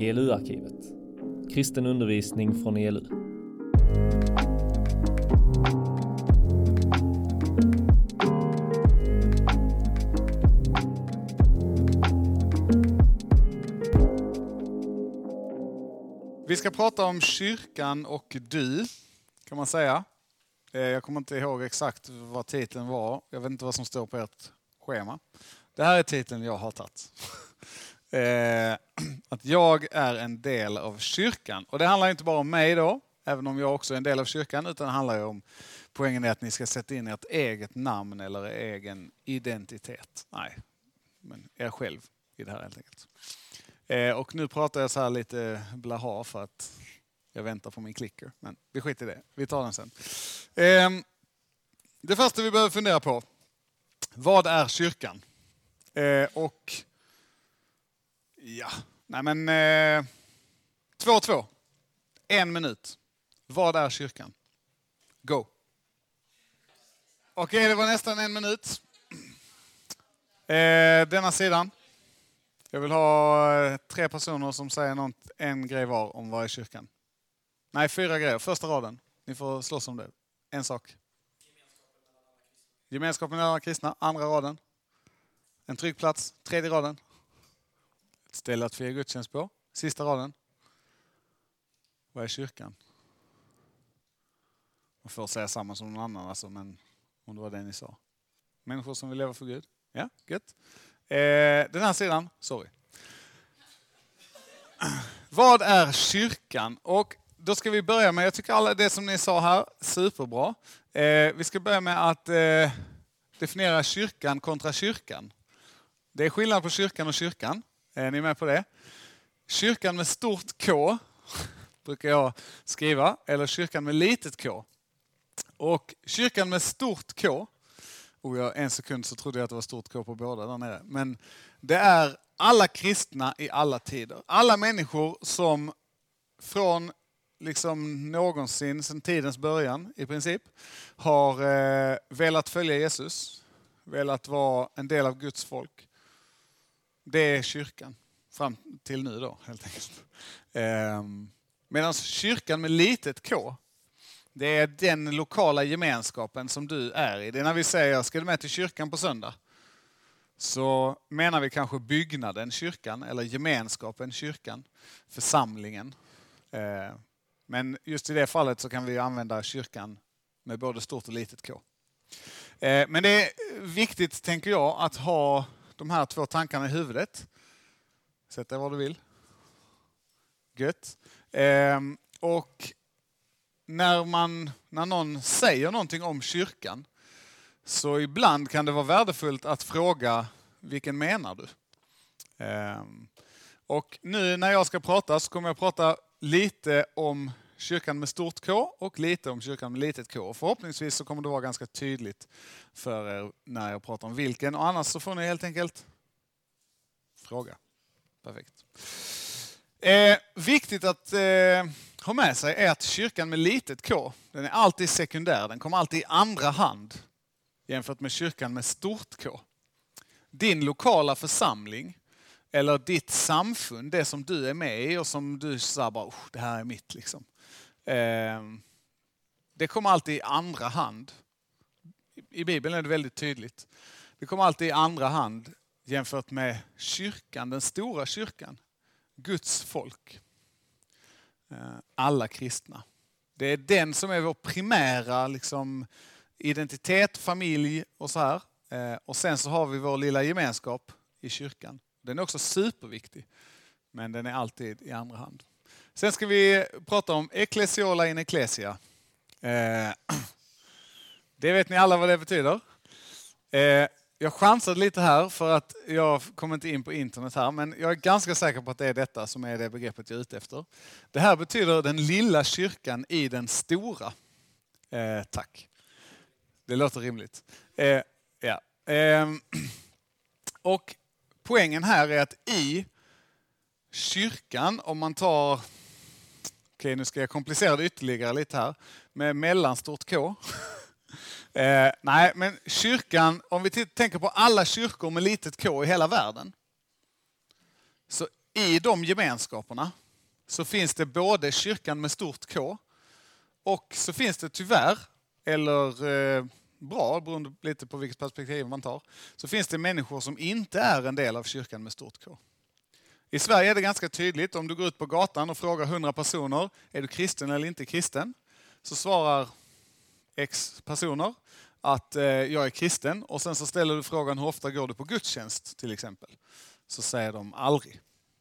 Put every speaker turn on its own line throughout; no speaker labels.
ELU-arkivet. Kristen undervisning från ELU.
Vi ska prata om kyrkan och du, kan man säga. Eh, jag kommer inte ihåg exakt vad titeln var. Jag vet inte vad som står på ert schema. Det här är titeln jag har tagit. Eh, Att jag är en del av kyrkan. Och det handlar inte bara om mig då, även om jag också är en del av kyrkan, utan det handlar ju om poängen är att ni ska sätta in ert eget namn eller er egen identitet. Nej, men er själv i det här helt enkelt. Eh, och nu pratar jag så här lite blaha för att jag väntar på min klicker. Men vi skiter i det. Vi tar den sen. Eh, det första vi behöver fundera på. Vad är kyrkan? Eh, och ja, nej men eh, två och två. En minut. Vad är kyrkan? Go. Okej, det var nästan en minut. Eh, denna sidan. Jag vill ha eh, tre personer som säger något, en grej var om vad är kyrkan. Nej, fyra grejer. Första raden. Ni får slåss om det. En sak. Gemenskapen mellan alla kristna. Andra raden. En trygg plats. Tredje raden. Ett ställe att fira gudstjänst på. Sista raden. Vad är kyrkan? Man får säga samma som någon annan, alltså, men om det var det ni sa. Människor som vill leva för Gud. Ja, gött. Eh, den här sidan, sorry. Vad är kyrkan? Och då ska vi börja med, jag tycker alla det som ni sa här, superbra. Eh, vi ska börja med att eh, definiera kyrkan kontra kyrkan. Det är skillnad på kyrkan och kyrkan. Är ni med på det? Kyrkan med stort K brukar jag skriva, eller kyrkan med litet K. Och kyrkan med stort K, och jag, en sekund så trodde jag att det var stort K på båda där nere. Men det är alla kristna i alla tider. Alla människor som från liksom någonsin, sedan tidens början i princip, har eh, velat följa Jesus, velat vara en del av Guds folk. Det är kyrkan, fram till nu då helt enkelt. Ehm, medan kyrkan med litet K, det är den lokala gemenskapen som du är i. Det är när vi säger, ska du med till kyrkan på söndag? Så menar vi kanske byggnaden kyrkan, eller gemenskapen kyrkan, församlingen. Ehm, men just i det fallet så kan vi använda kyrkan med både stort och litet K. Ehm, men det är viktigt, tänker jag, att ha de här två tankarna i huvudet. Sätt dig var du vill. Gött. Ehm, Och när, man, när någon säger någonting om kyrkan så ibland kan det vara värdefullt att fråga vilken menar du? Ehm, Och nu när jag ska prata så kommer jag prata lite om kyrkan med stort K och lite om kyrkan med litet K. Förhoppningsvis så kommer det vara ganska tydligt för er när jag pratar om vilken och annars så får ni helt enkelt fråga. Perfekt. Eh, viktigt att eh, ha med sig är att kyrkan med litet K, den är alltid sekundär. Den kommer alltid i andra hand jämfört med kyrkan med stort K. Din lokala församling eller ditt samfund, det som du är med i och som du säger bara, det här är mitt. Liksom. Ehm, det kommer alltid i andra hand. I Bibeln är det väldigt tydligt. Det kommer alltid i andra hand jämfört med kyrkan, den stora kyrkan. Guds folk. Ehm, alla kristna. Det är den som är vår primära liksom, identitet, familj och så här. Ehm, och sen så har vi vår lilla gemenskap i kyrkan. Den är också superviktig, men den är alltid i andra hand. Sen ska vi prata om ecclesiola in ecclesia. Eh, det vet ni alla vad det betyder. Eh, jag chansade lite här för att jag kommer inte in på internet här, men jag är ganska säker på att det är detta som är det begreppet jag är ute efter. Det här betyder den lilla kyrkan i den stora. Eh, tack. Det låter rimligt. Eh, ja. Ehm, och poängen här är att i kyrkan, om man tar, okej nu ska jag komplicera det ytterligare lite här, med mellanstort K. Eh, nej, men kyrkan, om vi t- tänker på alla kyrkor med litet K i hela världen. Så i de gemenskaperna så finns det både kyrkan med stort K och så finns det tyvärr, eller eh, bra, beroende lite på vilket perspektiv man tar, så finns det människor som inte är en del av kyrkan med stort K. I Sverige är det ganska tydligt, om du går ut på gatan och frågar 100 personer, är du kristen eller inte kristen? Så svarar X personer att eh, jag är kristen och sen så ställer du frågan hur ofta går du på gudstjänst till exempel? Så säger de aldrig.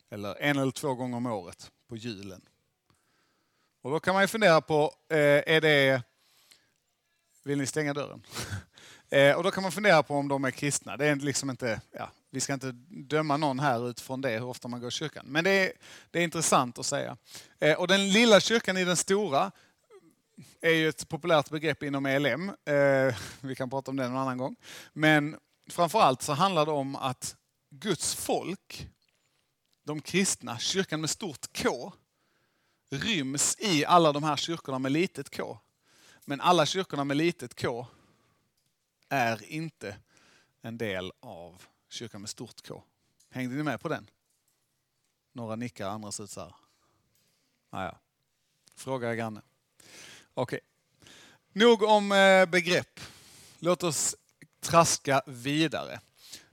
Eller en eller två gånger om året på julen. Och då kan man ju fundera på, eh, är det... Vill ni stänga dörren? eh, och då kan man fundera på om de är kristna. Det är liksom inte, ja, vi ska inte döma någon här utifrån det, hur ofta man går i kyrkan. Men det är, det är intressant att säga. Eh, och den lilla kyrkan i den stora är ju ett populärt begrepp inom ELM. Eh, vi kan prata om det någon annan gång. Men framförallt så handlar det om att Guds folk, de kristna, kyrkan med stort K, ryms i alla de här kyrkorna med litet K. Men alla kyrkorna med litet K är inte en del av kyrkan med stort K. Hängde ni med på den? Några nickar, andra ser ut så här. Naja. Fråga granne. Okej. Nog om eh, begrepp. Låt oss traska vidare.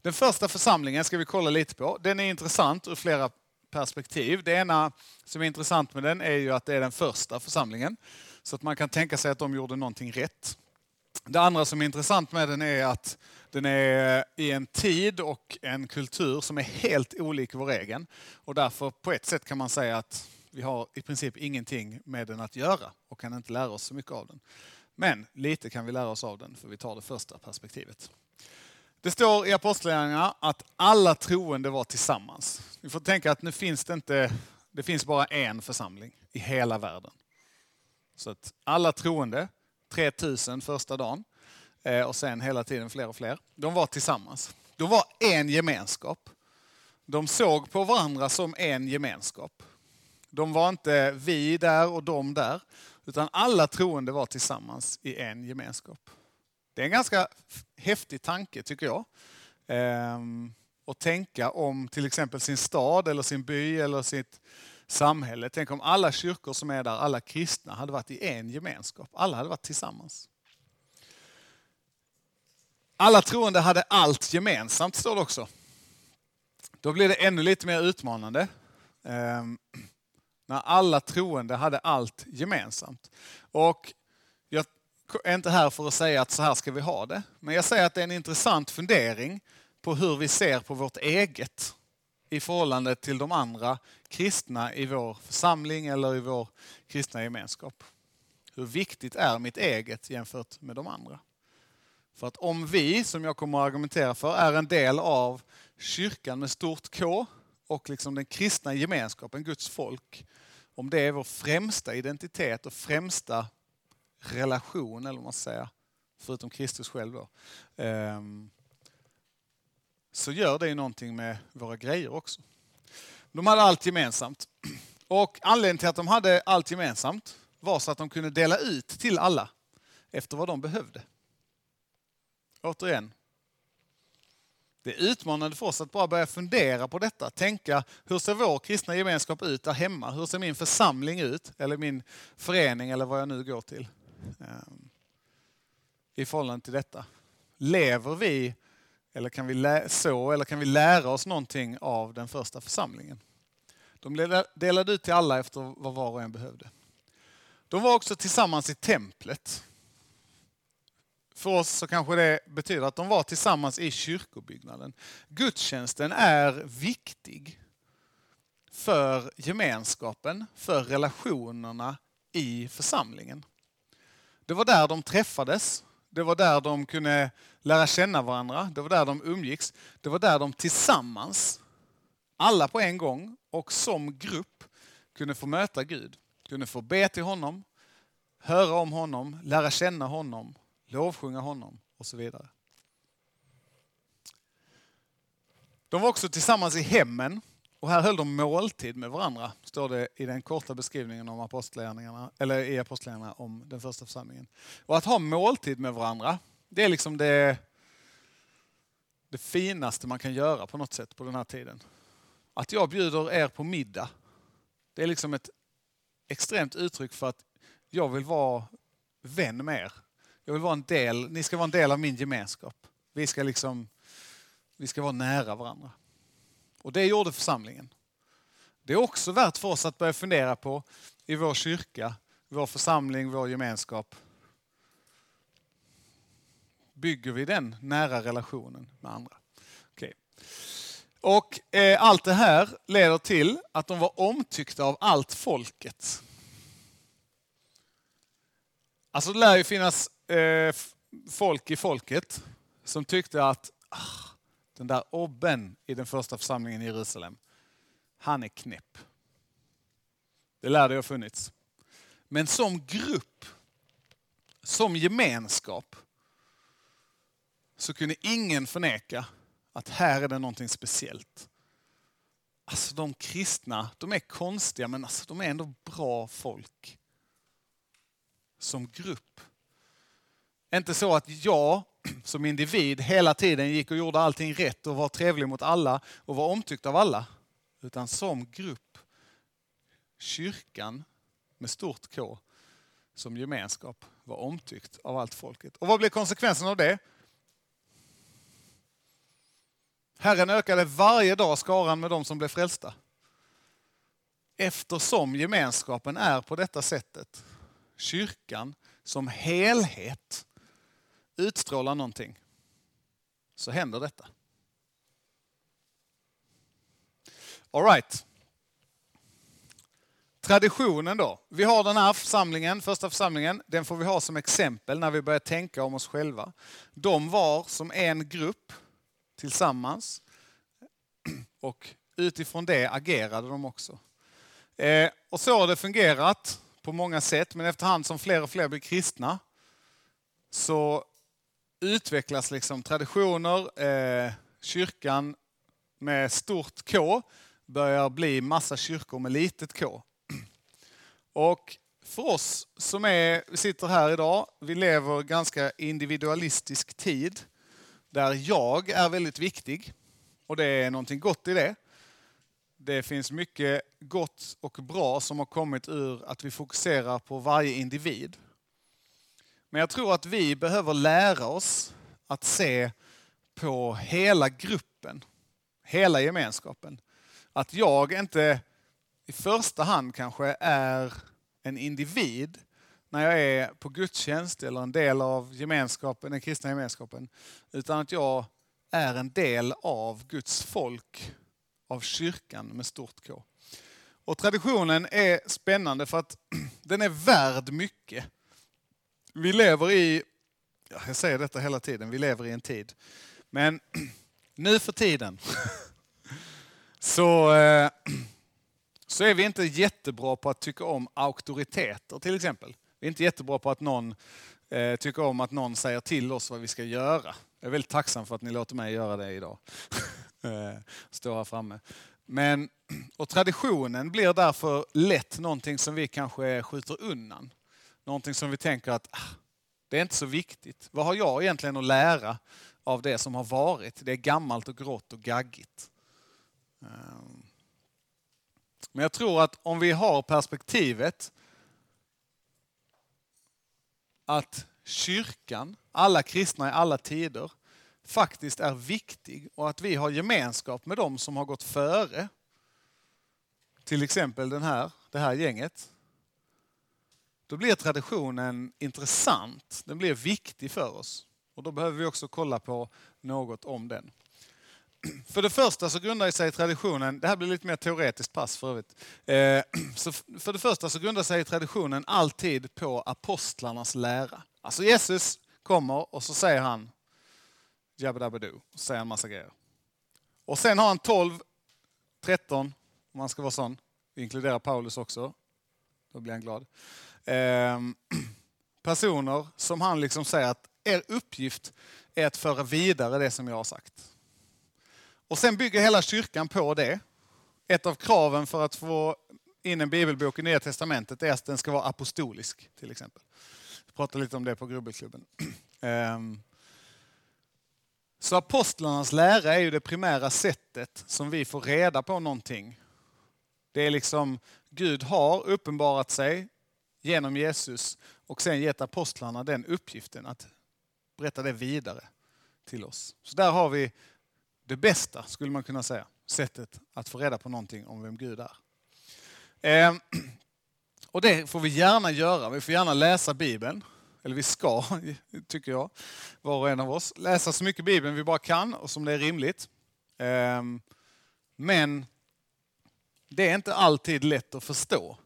Den första församlingen ska vi kolla lite på. Den är intressant ur flera perspektiv. Det ena som är intressant med den är ju att det är den första församlingen. Så att man kan tänka sig att de gjorde någonting rätt. Det andra som är intressant med den är att den är i en tid och en kultur som är helt olik vår egen. Och därför på ett sätt kan man säga att vi har i princip ingenting med den att göra och kan inte lära oss så mycket av den. Men lite kan vi lära oss av den, för vi tar det första perspektivet. Det står i Apostlagärningarna att alla troende var tillsammans. Vi får tänka att nu finns det inte, det finns bara en församling i hela världen. Så att alla troende, 3000 första dagen, eh, och sen hela tiden fler och fler, de var tillsammans. De var en gemenskap. De såg på varandra som en gemenskap. De var inte vi där och de där, utan alla troende var tillsammans i en gemenskap. Det är en ganska häftig tanke tycker jag. Ehm, att tänka om till exempel sin stad eller sin by eller sitt samhälle. Tänk om alla kyrkor som är där, alla kristna, hade varit i en gemenskap. Alla hade varit tillsammans. Alla troende hade allt gemensamt, står det också. Då blir det ännu lite mer utmanande. Ehm, när alla troende hade allt gemensamt. Och jag är inte här för att säga att så här ska vi ha det. Men jag säger att det är en intressant fundering på hur vi ser på vårt eget i förhållande till de andra kristna i vår församling eller i vår kristna gemenskap. Hur viktigt är mitt eget jämfört med de andra? För att om vi, som jag kommer att argumentera för, är en del av kyrkan med stort K och liksom den kristna gemenskapen, Guds folk, om det är vår främsta identitet och främsta relation, eller vad man säger, förutom Kristus själv då, ehm, så gör det någonting med våra grejer också. De hade allt gemensamt. Och anledningen till att de hade allt gemensamt var så att de kunde dela ut till alla efter vad de behövde. Återigen, det är utmanande för oss att bara börja fundera på detta. Tänka, hur ser vår kristna gemenskap ut där hemma? Hur ser min församling ut? Eller min förening eller vad jag nu går till. Ehm, I förhållande till detta. Lever vi eller kan vi så eller kan vi lära oss någonting av den första församlingen? De delade ut till alla efter vad var och en behövde. De var också tillsammans i templet för oss så kanske det betyder att de var tillsammans i kyrkobyggnaden. Gudstjänsten är viktig för gemenskapen, för relationerna i församlingen. Det var där de träffades, det var där de kunde lära känna varandra, det var där de umgicks, det var där de tillsammans, alla på en gång och som grupp kunde få möta Gud, kunde få be till honom, höra om honom, lära känna honom lovsjunga honom och så vidare. De var också tillsammans i hemmen och här höll de måltid med varandra, står det i den korta beskrivningen om apostlärningarna, eller i apostlagärningarna om den första församlingen. Och att ha måltid med varandra, det är liksom det, det finaste man kan göra på något sätt på den här tiden. att jag bjuder er på middag, det är liksom ett extremt uttryck för att jag vill vara vän med er. Jag vill vara en del, ni ska vara en del av min gemenskap. Vi ska, liksom, vi ska vara nära varandra. Och det gjorde församlingen. Det är också värt för oss att börja fundera på i vår kyrka, vår församling, vår gemenskap. Bygger vi den nära relationen med andra? Okay. Och eh, allt det här leder till att de var omtyckta av allt folket. Alltså det lär ju finnas eh, folk i folket som tyckte att ah, den där obben i den första församlingen i Jerusalem, han är knäpp. Det lär det ha funnits. Men som grupp, som gemenskap, så kunde ingen förneka att här är det någonting speciellt. Alltså de kristna, de är konstiga men alltså, de är ändå bra folk. Som grupp. Inte så att jag som individ hela tiden gick och gjorde allting rätt och var trevlig mot alla och var omtyckt av alla. Utan som grupp, kyrkan med stort K, som gemenskap var omtyckt av allt folket. Och vad blev konsekvensen av det? Herren ökade varje dag skaran med de som blev frälsta. Eftersom gemenskapen är på detta sättet, kyrkan som helhet utstrålar någonting, så händer detta. All right. Traditionen då. Vi har den här församlingen, första församlingen. Den får vi ha som exempel när vi börjar tänka om oss själva. De var som en grupp tillsammans. Och utifrån det agerade de också. Eh, och så har det fungerat på många sätt, men efterhand som fler och fler blir kristna så utvecklas liksom traditioner, eh, kyrkan med stort K börjar bli massa kyrkor med litet K. Och för oss som är, sitter här idag, vi lever ganska individualistisk tid där jag är väldigt viktig och det är någonting gott i det. Det finns mycket gott och bra som har kommit ur att vi fokuserar på varje individ. Men jag tror att vi behöver lära oss att se på hela gruppen, hela gemenskapen. Att jag inte i första hand kanske är en individ när jag är på gudstjänst eller en del av gemenskapen, den kristna gemenskapen. Utan att jag är en del av Guds folk, av kyrkan med stort K. Och traditionen är spännande för att den är värd mycket. Vi lever i, jag säger detta hela tiden, vi lever i en tid. Men nu för tiden så, eh, så är vi inte jättebra på att tycka om auktoriteter till exempel. Vi är inte jättebra på att någon eh, tycker om att någon säger till oss vad vi ska göra. Jag är väldigt tacksam för att ni låter mig göra det idag. Eh, stå här framme. Men, och traditionen blir därför lätt någonting som vi kanske skjuter undan. Någonting som vi tänker att ah, det är inte så viktigt. Vad har jag egentligen att lära av det som har varit? Det är gammalt och grått och gaggigt. Ehm. Men jag tror att om vi har perspektivet att kyrkan, alla kristna i alla tider, faktiskt är viktig och att vi har gemenskap med dem som har gått före. Till exempel den här, det här gänget. Då blir traditionen intressant, den blir viktig för oss. Och då behöver vi också kolla på något om den. För det första så grundar sig traditionen, det här blir lite mer teoretiskt pass för övrigt. Eh, så för det första så grundar sig traditionen alltid på apostlarnas lära. Alltså Jesus kommer och så säger han jabbadabbadoo, och säger en massa grejer. Och sen har han 12, 13, om man ska vara sån, vi inkluderar Paulus också, då blir han glad. Ehm, personer som han liksom säger att er uppgift är att föra vidare det som jag har sagt. Och sen bygger hela kyrkan på det. Ett av kraven för att få in en bibelbok i Nya Testamentet är att den ska vara apostolisk, till exempel. Vi pratade lite om det på Grubbelklubben. Ehm, så apostlarnas lära är ju det primära sättet som vi får reda på någonting. Det är liksom, Gud har uppenbarat sig genom Jesus och sen gett apostlarna den uppgiften att berätta det vidare till oss. Så där har vi det bästa, skulle man kunna säga, sättet att få reda på någonting om vem Gud är. Eh, och det får vi gärna göra. Vi får gärna läsa Bibeln. Eller vi ska, tycker jag, var och en av oss. Läsa så mycket Bibeln vi bara kan och som det är rimligt. Eh, men det är inte alltid lätt att förstå.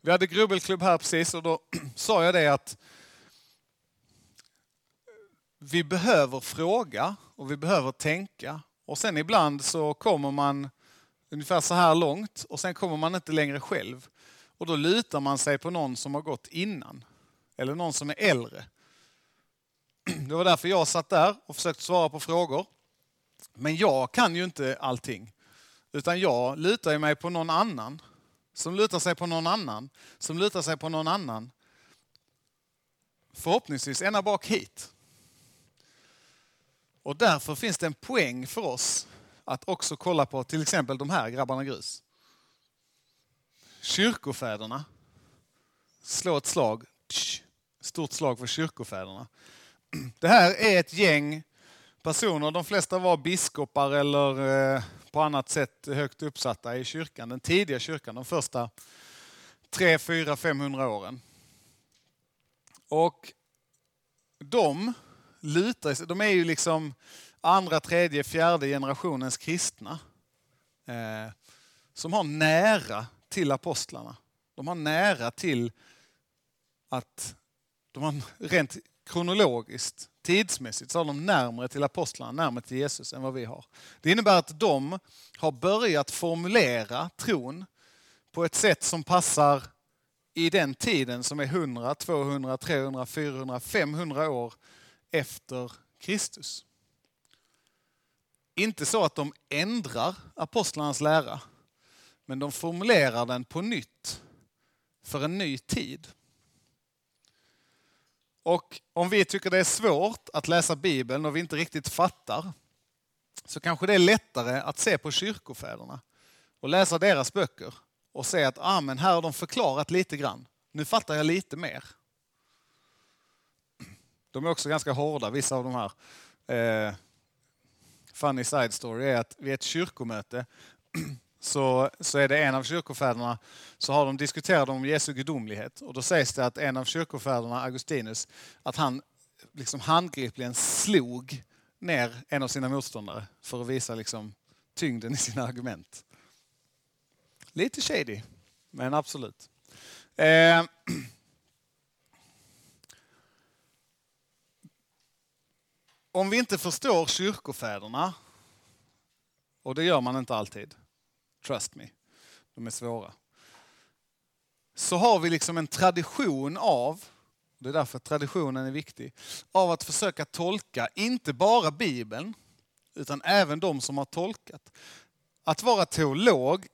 Vi hade grubbelklubb här precis och då sa jag det att vi behöver fråga och vi behöver tänka. Och sen ibland så kommer man ungefär så här långt och sen kommer man inte längre själv. Och då lutar man sig på någon som har gått innan. Eller någon som är äldre. Det var därför jag satt där och försökte svara på frågor. Men jag kan ju inte allting. Utan jag lutar mig på någon annan. Som lutar sig på någon annan. Som lutar sig på någon annan. Förhoppningsvis ända bak hit. Och därför finns det en poäng för oss att också kolla på till exempel de här grabbarna grus. Kyrkofäderna. Slå ett slag. Stort slag för kyrkofäderna. Det här är ett gäng personer, de flesta var biskopar eller eh, på annat sätt högt uppsatta i kyrkan, den tidiga kyrkan, de första 3, 4, 500 åren. Och de lutar sig, de är ju liksom andra, tredje, fjärde generationens kristna. Eh, som har nära till apostlarna. De har nära till att, de har rent kronologiskt, tidsmässigt, så har de närmare till apostlarna, närmare till Jesus än vad vi har. Det innebär att de har börjat formulera tron på ett sätt som passar i den tiden som är 100, 200, 300, 400, 500 år efter Kristus. Inte så att de ändrar apostlarnas lära, men de formulerar den på nytt för en ny tid. Och om vi tycker det är svårt att läsa Bibeln och vi inte riktigt fattar, så kanske det är lättare att se på kyrkofäderna och läsa deras böcker och se att ah, men här har de förklarat lite grann. Nu fattar jag lite mer. De är också ganska hårda, vissa av de här. Eh, funny side story är att vid ett kyrkomöte så, så är det en av kyrkofäderna, så har de diskuterat om Jesu gudomlighet. Och då sägs det att en av kyrkofäderna, Augustinus, att han liksom handgripligen slog ner en av sina motståndare för att visa liksom tyngden i sina argument. Lite shady, men absolut. Eh, om vi inte förstår kyrkofäderna, och det gör man inte alltid, trust me, de är svåra, så har vi liksom en tradition av, det är därför traditionen är viktig, av att försöka tolka inte bara Bibeln, utan även de som har tolkat. Att vara teolog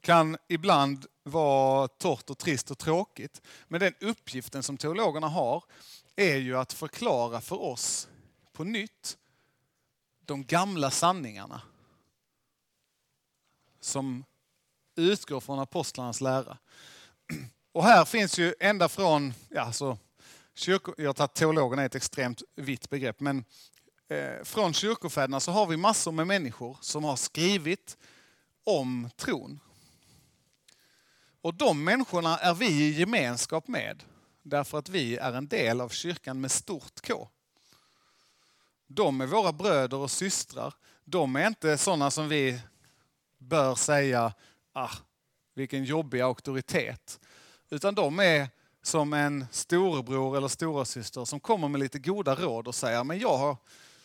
kan ibland vara torrt och trist och tråkigt, men den uppgiften som teologerna har är ju att förklara för oss på nytt de gamla sanningarna som utgår från apostlarnas lära. Och här finns ju ända från, ja, alltså, kyrko, jag har tagit teologerna är ett extremt vitt begrepp, men eh, från kyrkofäderna så har vi massor med människor som har skrivit om tron. Och de människorna är vi i gemenskap med, därför att vi är en del av kyrkan med stort K. De är våra bröder och systrar. De är inte sådana som vi bör säga, ah, vilken jobbig auktoritet. Utan de är som en storebror eller storasyster som kommer med lite goda råd och säger, men jag, har,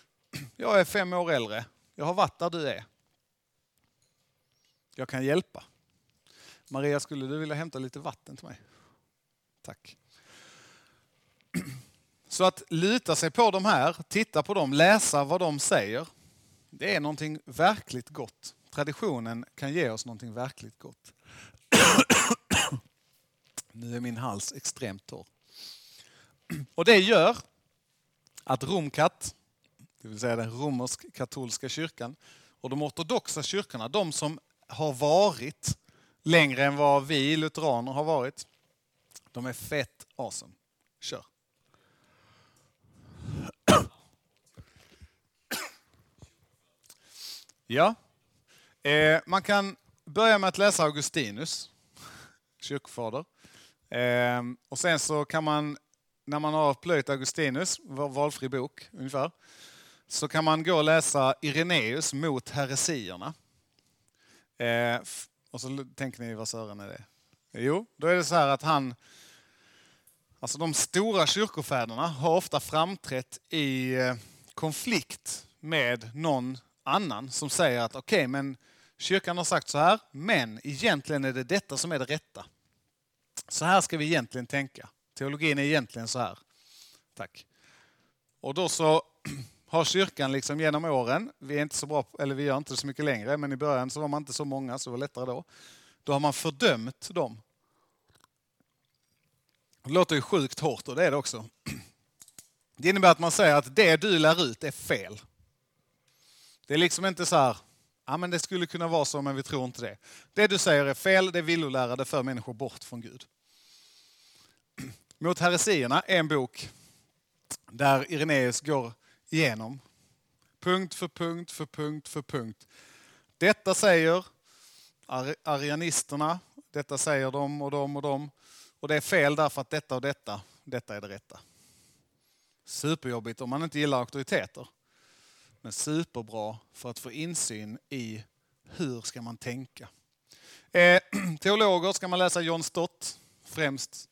jag är fem år äldre, jag har varit där du är. Jag kan hjälpa. Maria, skulle du vilja hämta lite vatten till mig? Tack. Så att luta sig på de här, titta på dem, läsa vad de säger, det är någonting verkligt gott. Traditionen kan ge oss någonting verkligt gott. Nu är min hals extremt torr. Och det gör att Romkat det vill säga den romersk-katolska kyrkan, och de ortodoxa kyrkorna, de som har varit längre än vad vi lutheraner har varit, de är fett awesome. Kör. Ja, eh, man kan börja med att läsa Augustinus, kyrkofader. Eh, och sen så kan man, när man har plöjt Augustinus, valfri bok ungefär, så kan man gå och läsa Ireneus mot heresierna. Eh, och så tänker ni, vad sören är det? Jo, då är det så här att han, alltså de stora kyrkofäderna har ofta framträtt i eh, konflikt med någon annan som säger att okej, okay, men kyrkan har sagt så här, men egentligen är det detta som är det rätta. Så här ska vi egentligen tänka. Teologin är egentligen så här. Tack. Och då så har kyrkan liksom genom åren, vi är inte så bra, eller vi gör inte så mycket längre, men i början så var man inte så många, så det var lättare då. Då har man fördömt dem. Det låter ju sjukt hårt och det är det också. Det innebär att man säger att det du lär ut är fel. Det är liksom inte så här, ja men det skulle kunna vara så men vi tror inte det. Det du säger är fel, det är villolära, det för människor bort från Gud. Mot heresierna är en bok där Irenaeus går igenom. Punkt för punkt för punkt för punkt. Detta säger arianisterna, detta säger de och de och de. Och det är fel därför att detta och detta, detta är det rätta. Superjobbigt om man inte gillar auktoriteter. Men superbra för att få insyn i hur ska man tänka. Eh, teologer ska man läsa John Stott främst.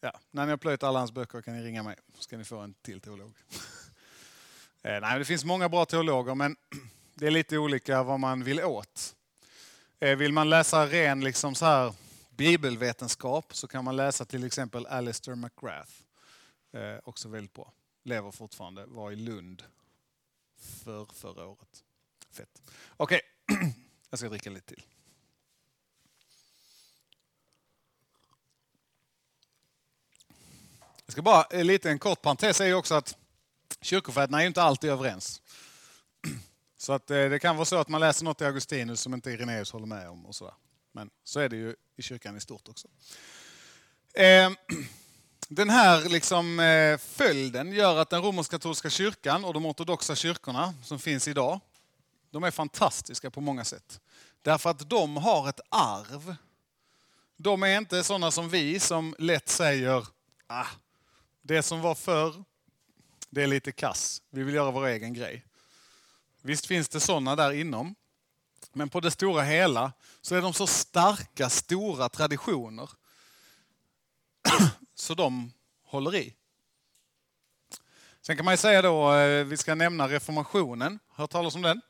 Ja, när ni har plöjt alla hans böcker kan ni ringa mig så ska ni få en till teolog. eh, nej, det finns många bra teologer men det är lite olika vad man vill åt. Eh, vill man läsa ren liksom så här, bibelvetenskap så kan man läsa till exempel Alistair McGrath. Eh, också väldigt bra. Lever fortfarande, var i Lund för förra året. Fett. Okej, okay. jag ska dricka lite till. Jag ska bara, eh, en liten kort parentes är ju också att kyrkofäderna är ju inte alltid överens. Så att eh, det kan vara så att man läser något i Augustinus som inte Irenaeus håller med om. och så. Men så är det ju i kyrkan i stort också. Ehm, den här liksom, eh, följden gör att den romersk-katolska kyrkan och de ortodoxa kyrkorna som finns idag, de är fantastiska på många sätt. Därför att de har ett arv. De är inte sådana som vi som lätt säger, ah, det som var förr, det är lite kass. Vi vill göra vår egen grej. Visst finns det sådana där inom. Men på det stora hela så är de så starka, stora traditioner så de håller i. Sen kan man ju säga då, eh, vi ska nämna reformationen. Hört talas om den?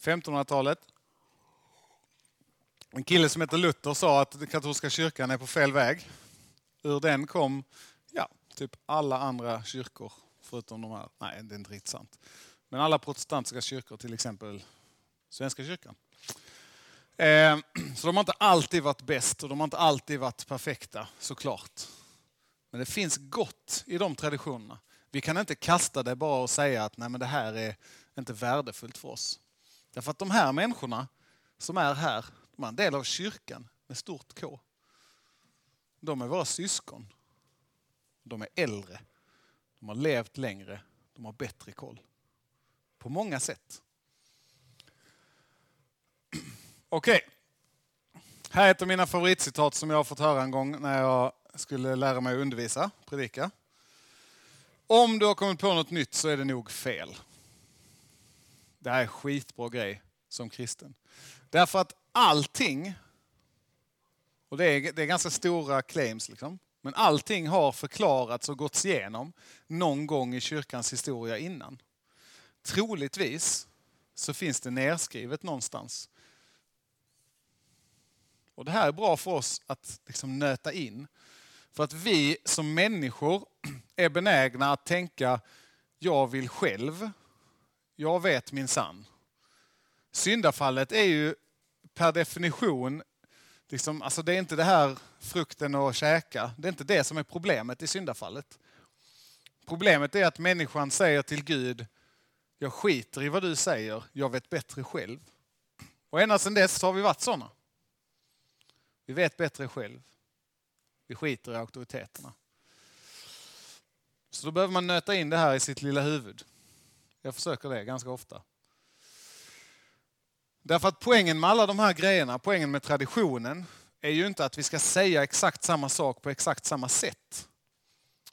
1500-talet. En kille som heter Luther sa att den katolska kyrkan är på fel väg. Ur den kom ja, typ alla andra kyrkor, förutom de här. Nej, det är inte riktigt sant. Men alla protestantiska kyrkor, till exempel Svenska kyrkan. Eh, så de har inte alltid varit bäst och de har inte alltid varit perfekta, såklart. Men det finns gott i de traditionerna. Vi kan inte kasta det bara och säga att Nej, men det här är inte värdefullt för oss. Därför att de här människorna som är här, de är en del av kyrkan med stort K. De är våra syskon. De är äldre. De har levt längre. De har bättre koll. På många sätt. Okej. Okay. Här är ett av mina favoritcitat som jag har fått höra en gång när jag skulle lära mig att undervisa, predika. Om du har kommit på något nytt så är det nog fel. Det här är skitbra grej som kristen. Därför att allting, och det är, det är ganska stora claims, liksom, men allting har förklarats och gåtts igenom någon gång i kyrkans historia innan. Troligtvis så finns det nedskrivet någonstans. Och Det här är bra för oss att liksom nöta in. För att vi som människor är benägna att tänka, jag vill själv. Jag vet min sann. Syndafallet är ju per definition, liksom, alltså det är inte det här frukten att käka. Det är inte det som är problemet i syndafallet. Problemet är att människan säger till Gud, jag skiter i vad du säger, jag vet bättre själv. Och ända sedan dess har vi varit sådana. Vi vet bättre själv. Vi skiter i auktoriteterna. Så då behöver man nöta in det här i sitt lilla huvud. Jag försöker det ganska ofta. Därför att poängen med alla de här grejerna, poängen med traditionen, är ju inte att vi ska säga exakt samma sak på exakt samma sätt.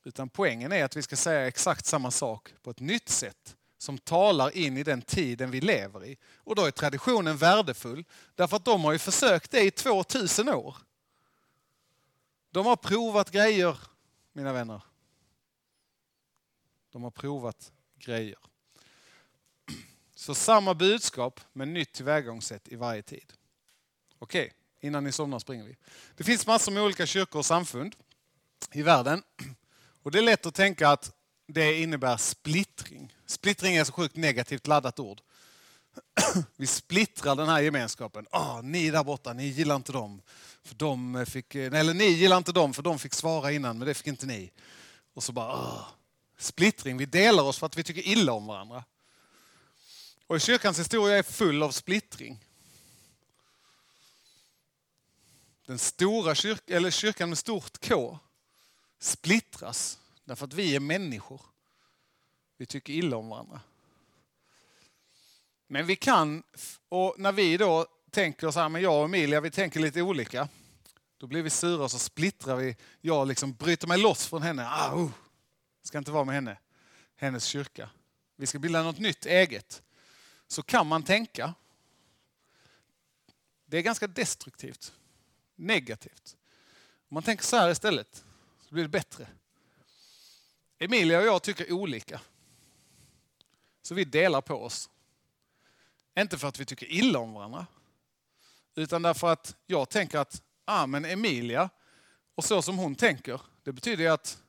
Utan poängen är att vi ska säga exakt samma sak på ett nytt sätt som talar in i den tiden vi lever i. Och då är traditionen värdefull därför att de har ju försökt det i 2000 år. De har provat grejer, mina vänner. De har provat grejer. Så samma budskap men nytt tillvägagångssätt i varje tid. Okej, okay, innan ni somnar springer vi. Det finns massor med olika kyrkor och samfund i världen. Och det är lätt att tänka att det innebär splittring. Splittring är så sjukt negativt laddat ord. Vi splittrar den här gemenskapen. Ah, ni där borta, ni gillar inte dem. För de eh, fick, eh, eller ni gillar inte dem för de fick svara innan, men det fick inte ni. Och så bara, ah, splittring. Vi delar oss för att vi tycker illa om varandra. Och kyrkans historia är full av splittring. Den stora kyrk, eller kyrkan med stort K, splittras därför att vi är människor. Vi tycker illa om varandra. Men vi kan, och när vi då tänker så här, men jag och Emilia, vi tänker lite olika. Då blir vi sura och så splittrar vi. Jag liksom bryter mig loss från henne. Ah, oh, ska inte vara med henne. Hennes kyrka. Vi ska bilda något nytt eget. Så kan man tänka. Det är ganska destruktivt. Negativt. Om man tänker så här istället så blir det bättre. Emilia och jag tycker olika. Så vi delar på oss. Inte för att vi tycker illa om varandra. Utan därför att jag tänker att ah, men Emilia och så som hon tänker, det betyder att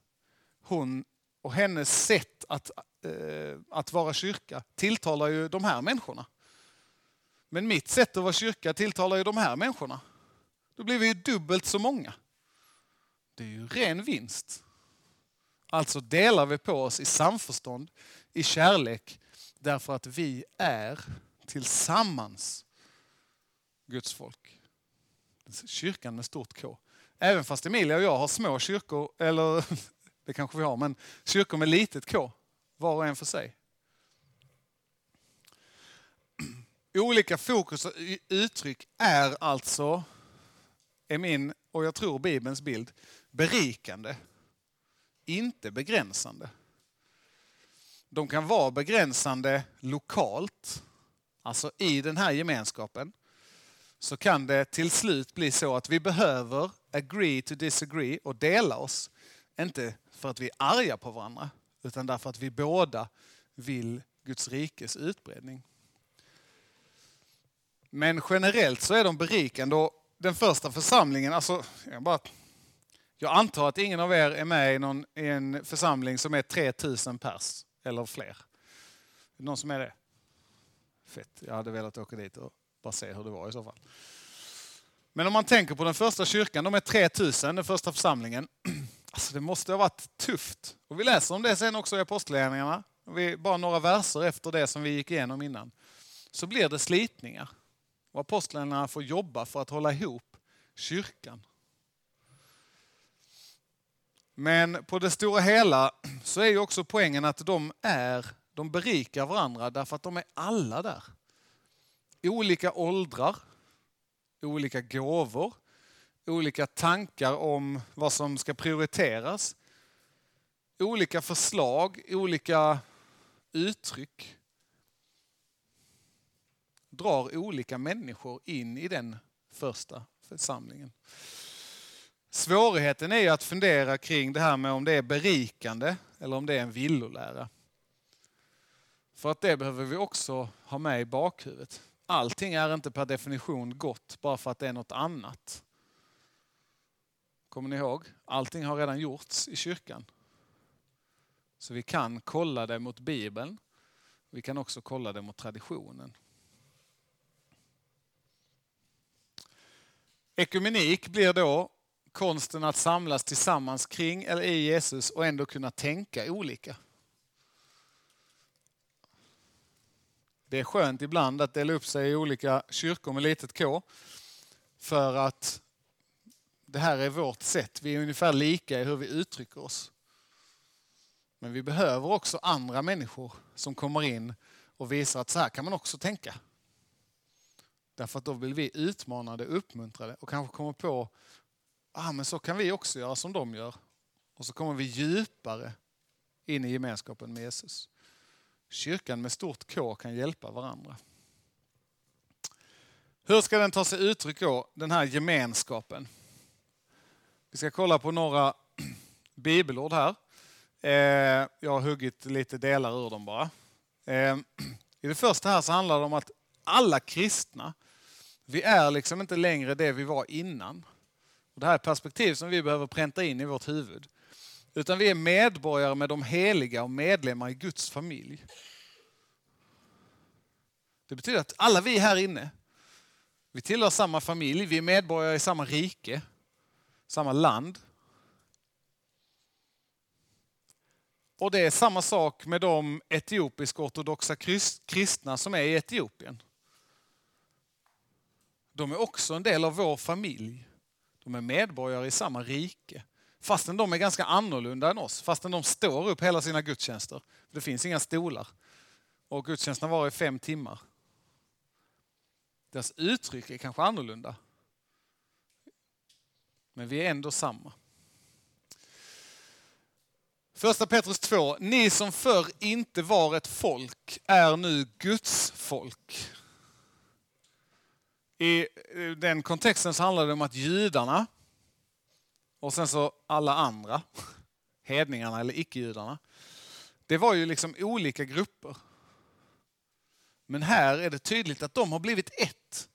hon och hennes sätt att, eh, att vara kyrka tilltalar ju de här människorna. Men mitt sätt att vara kyrka tilltalar ju de här människorna. Då blir vi ju dubbelt så många. Det är ju ren vinst. Alltså delar vi på oss i samförstånd, i kärlek, därför att vi är tillsammans Guds folk. Kyrkan med stort K. Även fast Emilia och jag har små kyrkor, eller det kanske vi har, men kyrkor med litet K, var och en för sig. Olika fokus och uttryck är alltså, är min och jag tror Bibelns bild, berikande inte begränsande. De kan vara begränsande lokalt, alltså i den här gemenskapen. Så kan det till slut bli så att vi behöver agree to disagree och dela oss. Inte för att vi är arga på varandra, utan därför att vi båda vill Guds rikes utbredning. Men generellt så är de berikande och den första församlingen, alltså, jag bara jag antar att ingen av er är med i, någon, i en församling som är 3000 pers eller fler. Är det någon som är det? Fett, jag hade velat åka dit och bara se hur det var i så fall. Men om man tänker på den första kyrkan, de är 3000, den första församlingen. Alltså det måste ha varit tufft. Och vi läser om det sen också i Apostlagärningarna. Bara några verser efter det som vi gick igenom innan. Så blir det slitningar. Och apostlarna får jobba för att hålla ihop kyrkan. Men på det stora hela så är ju också poängen att de är, de berikar varandra därför att de är alla där. Olika åldrar, olika gåvor, olika tankar om vad som ska prioriteras, olika förslag, olika uttryck drar olika människor in i den första församlingen. Svårigheten är ju att fundera kring det här med om det är berikande eller om det är en villolära. För att det behöver vi också ha med i bakhuvudet. Allting är inte per definition gott bara för att det är något annat. Kommer ni ihåg? Allting har redan gjorts i kyrkan. Så vi kan kolla det mot Bibeln. Vi kan också kolla det mot traditionen. Ekumenik blir då konsten att samlas tillsammans kring eller i Jesus och ändå kunna tänka olika. Det är skönt ibland att dela upp sig i olika kyrkor med litet k. För att det här är vårt sätt. Vi är ungefär lika i hur vi uttrycker oss. Men vi behöver också andra människor som kommer in och visar att så här kan man också tänka. Därför att då vill vi utmanade, uppmuntrade och kanske komma på ah, men så kan vi också göra som de gör. Och så kommer vi djupare in i gemenskapen med Jesus. Kyrkan med stort K kan hjälpa varandra. Hur ska den ta sig uttryck då, den här gemenskapen? Vi ska kolla på några bibelord här. Eh, jag har huggit lite delar ur dem bara. Eh, I det första här så handlar det om att alla kristna, vi är liksom inte längre det vi var innan. Och det här är perspektiv som vi behöver pränta in i vårt huvud. Utan vi är medborgare med de heliga och medlemmar i Guds familj. Det betyder att alla vi här inne, vi tillhör samma familj, vi är medborgare i samma rike, samma land. Och det är samma sak med de etiopisk-ortodoxa kristna som är i Etiopien. De är också en del av vår familj. De är medborgare i samma rike. Fastän de är ganska annorlunda än oss. Fastän de står upp hela sina gudstjänster. Det finns inga stolar. Och gudstjänsterna var i fem timmar. Deras uttryck är kanske annorlunda. Men vi är ändå samma. Första Petrus 2. Ni som förr inte var ett folk är nu Guds folk. I eh, den kontexten så handlar det om att judarna och sen så alla andra, hedningarna eller icke-judarna, det var ju liksom olika grupper. Men här är det tydligt att de har blivit ett.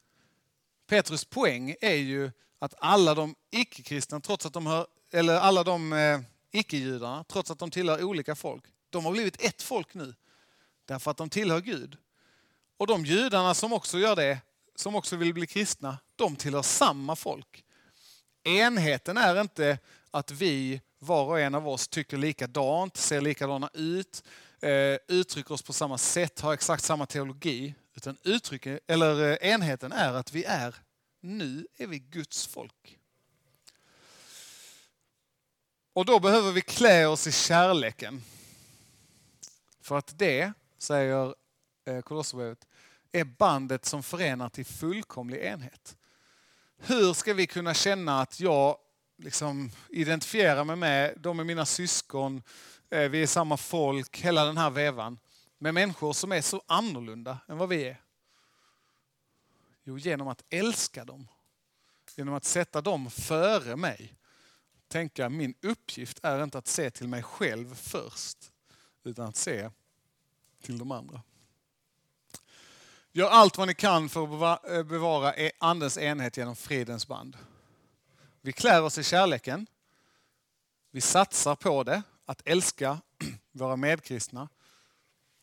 Petrus poäng är ju att alla de icke-kristna, trots att de hör, eller alla de eh, icke-judarna, trots att de tillhör olika folk, de har blivit ett folk nu. Därför att de tillhör Gud. Och de judarna som också gör det, som också vill bli kristna, de tillhör samma folk. Enheten är inte att vi, var och en av oss, tycker likadant, ser likadana ut, eh, uttrycker oss på samma sätt, har exakt samma teologi. Utan uttryck, eller eh, enheten är att vi är, nu är vi Guds folk. Och då behöver vi klä oss i kärleken. För att det, säger eh, Kolosserbrevet, är bandet som förenar till fullkomlig enhet. Hur ska vi kunna känna att jag liksom identifierar mig med, de är mina syskon, eh, vi är samma folk, hela den här vevan. Med människor som är så annorlunda än vad vi är. Jo, genom att älska dem. Genom att sätta dem före mig. Tänka, min uppgift är inte att se till mig själv först, utan att se till de andra. Gör allt vad ni kan för att eh, bevara e-, andens enhet genom fridens band. Vi klär oss i kärleken. Vi satsar på det att älska våra medkristna.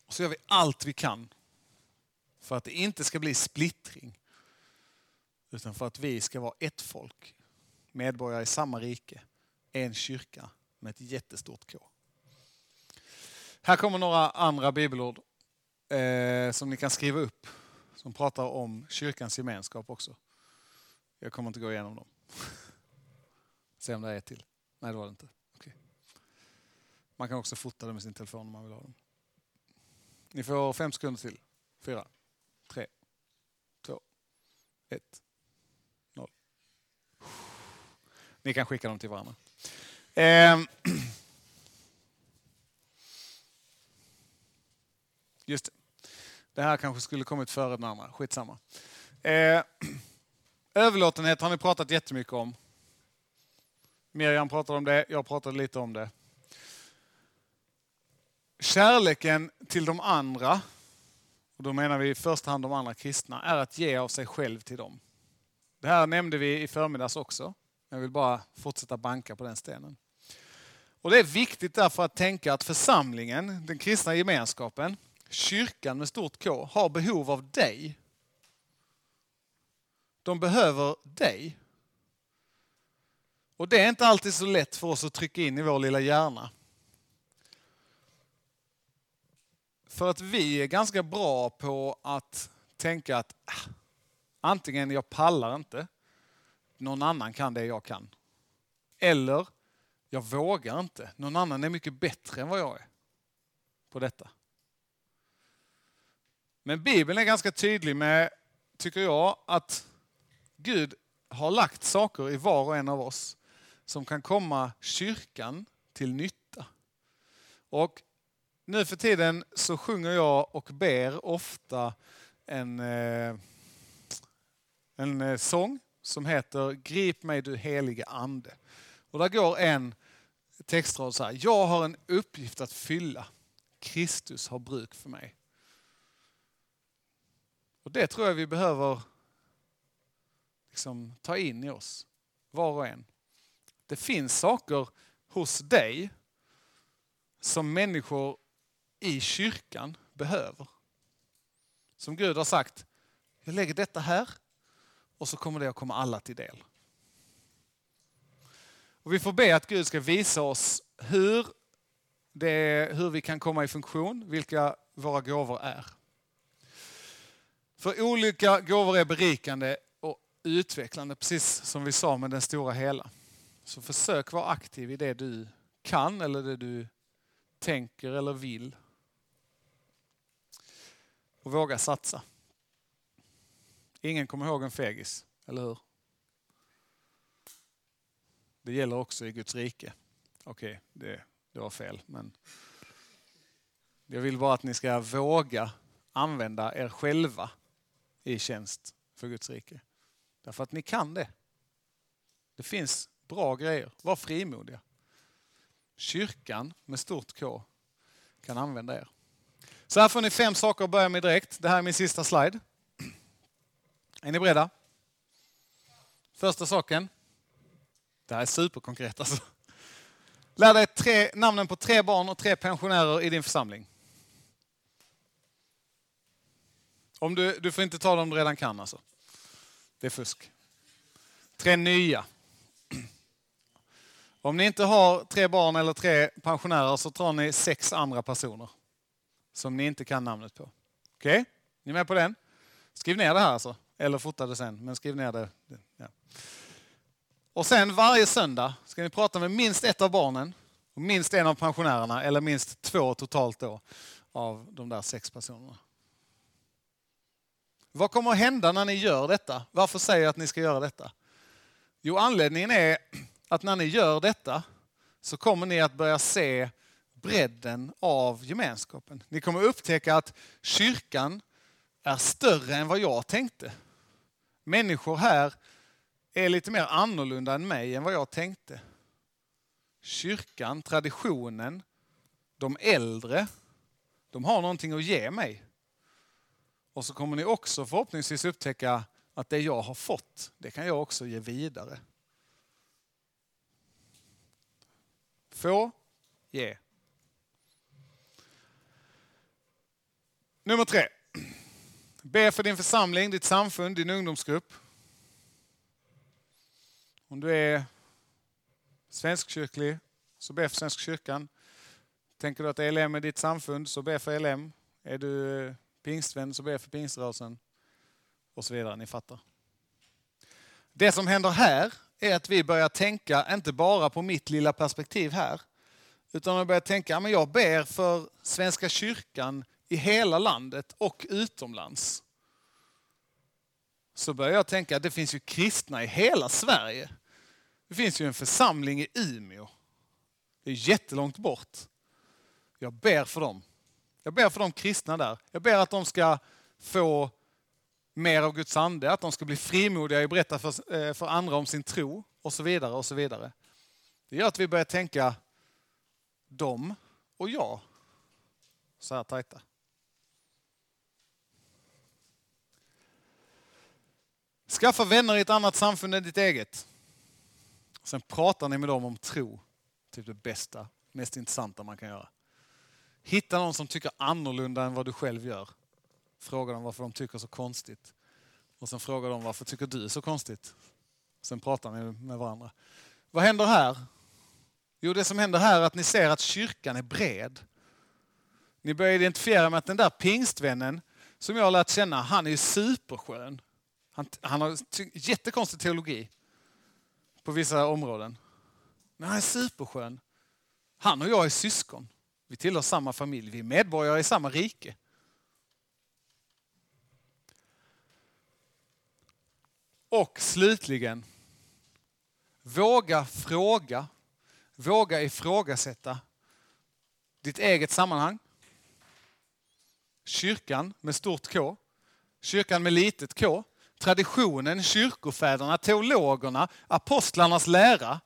Och så gör vi allt vi kan för att det inte ska bli splittring. Utan för att vi ska vara ett folk, medborgare i samma rike, en kyrka med ett jättestort K. Här kommer några andra bibelord eh, som ni kan skriva upp som pratar om kyrkans gemenskap också. Jag kommer inte gå igenom dem. Se om det är ett till. Nej, det var det inte. Man kan också fota det med sin telefon om man vill ha dem. Ni får fem sekunder till. Fyra, tre, två, ett, noll. Ni kan skicka dem till varandra. Eh. Just det. Det här kanske skulle kommit före den andra. Skitsamma. Eh. Överlåtenhet har ni pratat jättemycket om. Miriam pratade om det, jag pratade lite om det. Kärleken till de andra, och då menar vi i första hand de andra kristna, är att ge av sig själv till dem. Det här nämnde vi i förmiddags också. Jag vill bara fortsätta banka på den stenen. Och Det är viktigt därför att tänka att församlingen, den kristna gemenskapen, kyrkan med stort K, har behov av dig. De behöver dig. Och det är inte alltid så lätt för oss att trycka in i vår lilla hjärna. För att vi är ganska bra på att tänka att ah, antingen jag pallar inte, någon annan kan det jag kan. Eller jag vågar inte, någon annan är mycket bättre än vad jag är på detta. Men Bibeln är ganska tydlig med, tycker jag, att Gud har lagt saker i var och en av oss som kan komma kyrkan till nytta. Och nu för tiden så sjunger jag och ber ofta en, eh, en eh, sång som heter Grip mig du helige ande. Och där går en textrad så här. Jag har en uppgift att fylla. Kristus har bruk för mig. Och Det tror jag vi behöver liksom ta in i oss, var och en. Det finns saker hos dig som människor i kyrkan behöver. Som Gud har sagt, jag lägger detta här och så kommer det att komma alla till del. Och vi får be att Gud ska visa oss hur, det, hur vi kan komma i funktion, vilka våra gåvor är. För olika gåvor är berikande och utvecklande, precis som vi sa med den stora hela. Så försök vara aktiv i det du kan eller det du tänker eller vill. Och våga satsa. Ingen kommer ihåg en fegis, eller hur? Det gäller också i Guds rike. Okej, okay, det, det var fel. Men jag vill bara att ni ska våga använda er själva i tjänst för Guds rike. Därför att ni kan det. Det finns bra grejer. Var frimodiga. Kyrkan med stort K kan använda er. Så här får ni fem saker att börja med direkt. Det här är min sista slide. Är ni beredda? Första saken. Det här är superkonkret alltså. Lär dig tre, namnen på tre barn och tre pensionärer i din församling. Om du, du får inte ta dem du redan kan alltså. Det är fusk. Tre nya. Om ni inte har tre barn eller tre pensionärer så tar ni sex andra personer som ni inte kan namnet på. Okej? Okay? Ni är med på den? Skriv ner det här alltså. Eller fota det sen, men skriv ner det. Ja. Och sen varje söndag ska ni prata med minst ett av barnen, och minst en av pensionärerna, eller minst två totalt då, av de där sex personerna. Vad kommer att hända när ni gör detta? Varför säger jag att ni ska göra detta? Jo, anledningen är att när ni gör detta så kommer ni att börja se bredden av gemenskapen. Ni kommer upptäcka att kyrkan är större än vad jag tänkte. Människor här är lite mer annorlunda än mig än vad jag tänkte. Kyrkan, traditionen, de äldre, de har någonting att ge mig. Och så kommer ni också förhoppningsvis upptäcka att det jag har fått, det kan jag också ge vidare. Få, ge. Nummer tre. Be för din församling, ditt samfund, din ungdomsgrupp. Om du är svenskkyrklig, så be för Svenska kyrkan. Tänker du att ELM är ditt samfund, så be för ELM. Är du eh, pingstvän, så be för pingströrelsen. Och så vidare, ni fattar. Det som händer här är att vi börjar tänka, inte bara på mitt lilla perspektiv här, utan vi börjar tänka, men jag ber för Svenska kyrkan i hela landet och utomlands. Så börjar jag tänka att det finns ju kristna i hela Sverige. Det finns ju en församling i Umeå. Det är jättelångt bort. Jag ber för dem. Jag ber för de kristna där. Jag ber att de ska få mer av Guds ande, att de ska bli frimodiga i att berätta för, eh, för andra om sin tro och så vidare. och så vidare. Det gör att vi börjar tänka dem och jag så här tajta. Skaffa vänner i ett annat samfund än ditt eget. Sen pratar ni med dem om tro. Typ det bästa, mest intressanta man kan göra. Hitta någon som tycker annorlunda än vad du själv gör. Fråga dem varför de tycker så konstigt. Och sen fråga dem varför tycker du så konstigt? Sen pratar ni med varandra. Vad händer här? Jo, det som händer här är att ni ser att kyrkan är bred. Ni börjar identifiera med att den där pingstvännen som jag har lärt känna, han är superskön. Han, han har jättekonstig teologi på vissa områden. Men han är superskön. Han och jag är syskon. Vi tillhör samma familj. Vi är medborgare i samma rike. Och slutligen, våga fråga, våga ifrågasätta ditt eget sammanhang. Kyrkan med stort K, kyrkan med litet K, traditionen, kyrkofäderna, teologerna, apostlarnas lära.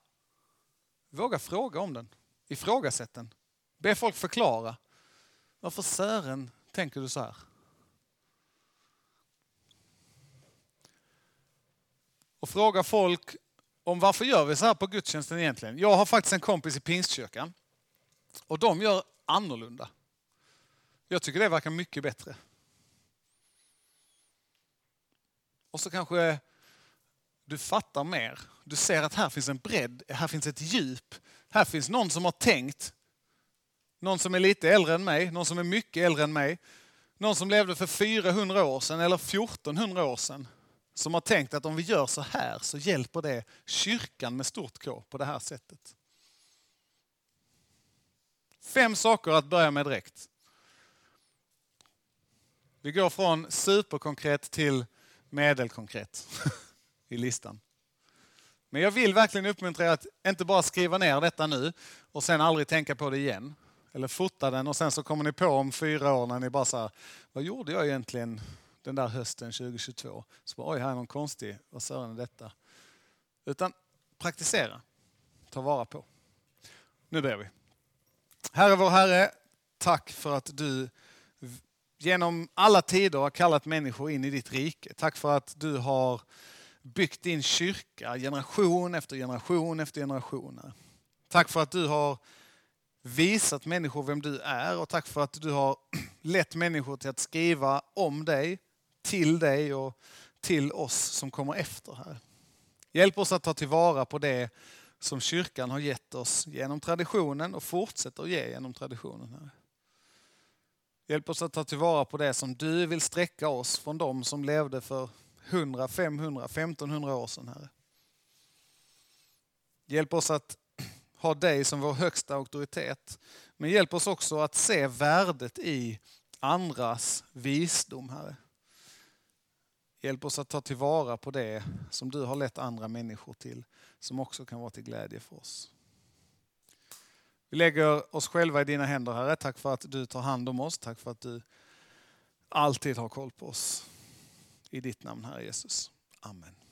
Våga fråga om den, ifrågasätt den. Be folk förklara. Varför Sören tänker du så här? Och fråga folk om varför gör vi så här på gudstjänsten egentligen? Jag har faktiskt en kompis i Pingstkyrkan och de gör annorlunda. Jag tycker det verkar mycket bättre. Och så kanske du fattar mer. Du ser att här finns en bredd, här finns ett djup. Här finns någon som har tänkt. Någon som är lite äldre än mig, någon som är mycket äldre än mig. Någon som levde för 400 år sedan eller 1400 år sedan. Som har tänkt att om vi gör så här så hjälper det kyrkan med stort K på det här sättet. Fem saker att börja med direkt. Vi går från superkonkret till medelkonkret i listan. Men jag vill verkligen uppmuntra er att inte bara skriva ner detta nu och sen aldrig tänka på det igen. Eller fota den och sen så kommer ni på om fyra år när ni bara säger vad gjorde jag egentligen den där hösten 2022? Så bara, oj, här är någon konstig, vad sören är detta? Utan praktisera, ta vara på. Nu ber vi. Herre vår Herre, tack för att du genom alla tider har kallat människor in i ditt rike. Tack för att du har byggt din kyrka generation efter generation efter generation. Tack för att du har visat människor vem du är och tack för att du har lett människor till att skriva om dig, till dig och till oss som kommer efter här. Hjälp oss att ta tillvara på det som kyrkan har gett oss genom traditionen och fortsätter att ge genom traditionen. Här. Hjälp oss att ta tillvara på det som du vill sträcka oss från de som levde för 100, 500, 1500 år sedan. Herre. Hjälp oss att ha dig som vår högsta auktoritet. Men hjälp oss också att se värdet i andras visdom, Herre. Hjälp oss att ta tillvara på det som du har lett andra människor till, som också kan vara till glädje för oss. Vi lägger oss själva i dina händer, Herre. Tack för att du tar hand om oss. Tack för att du alltid har koll på oss. I ditt namn, Herre Jesus. Amen.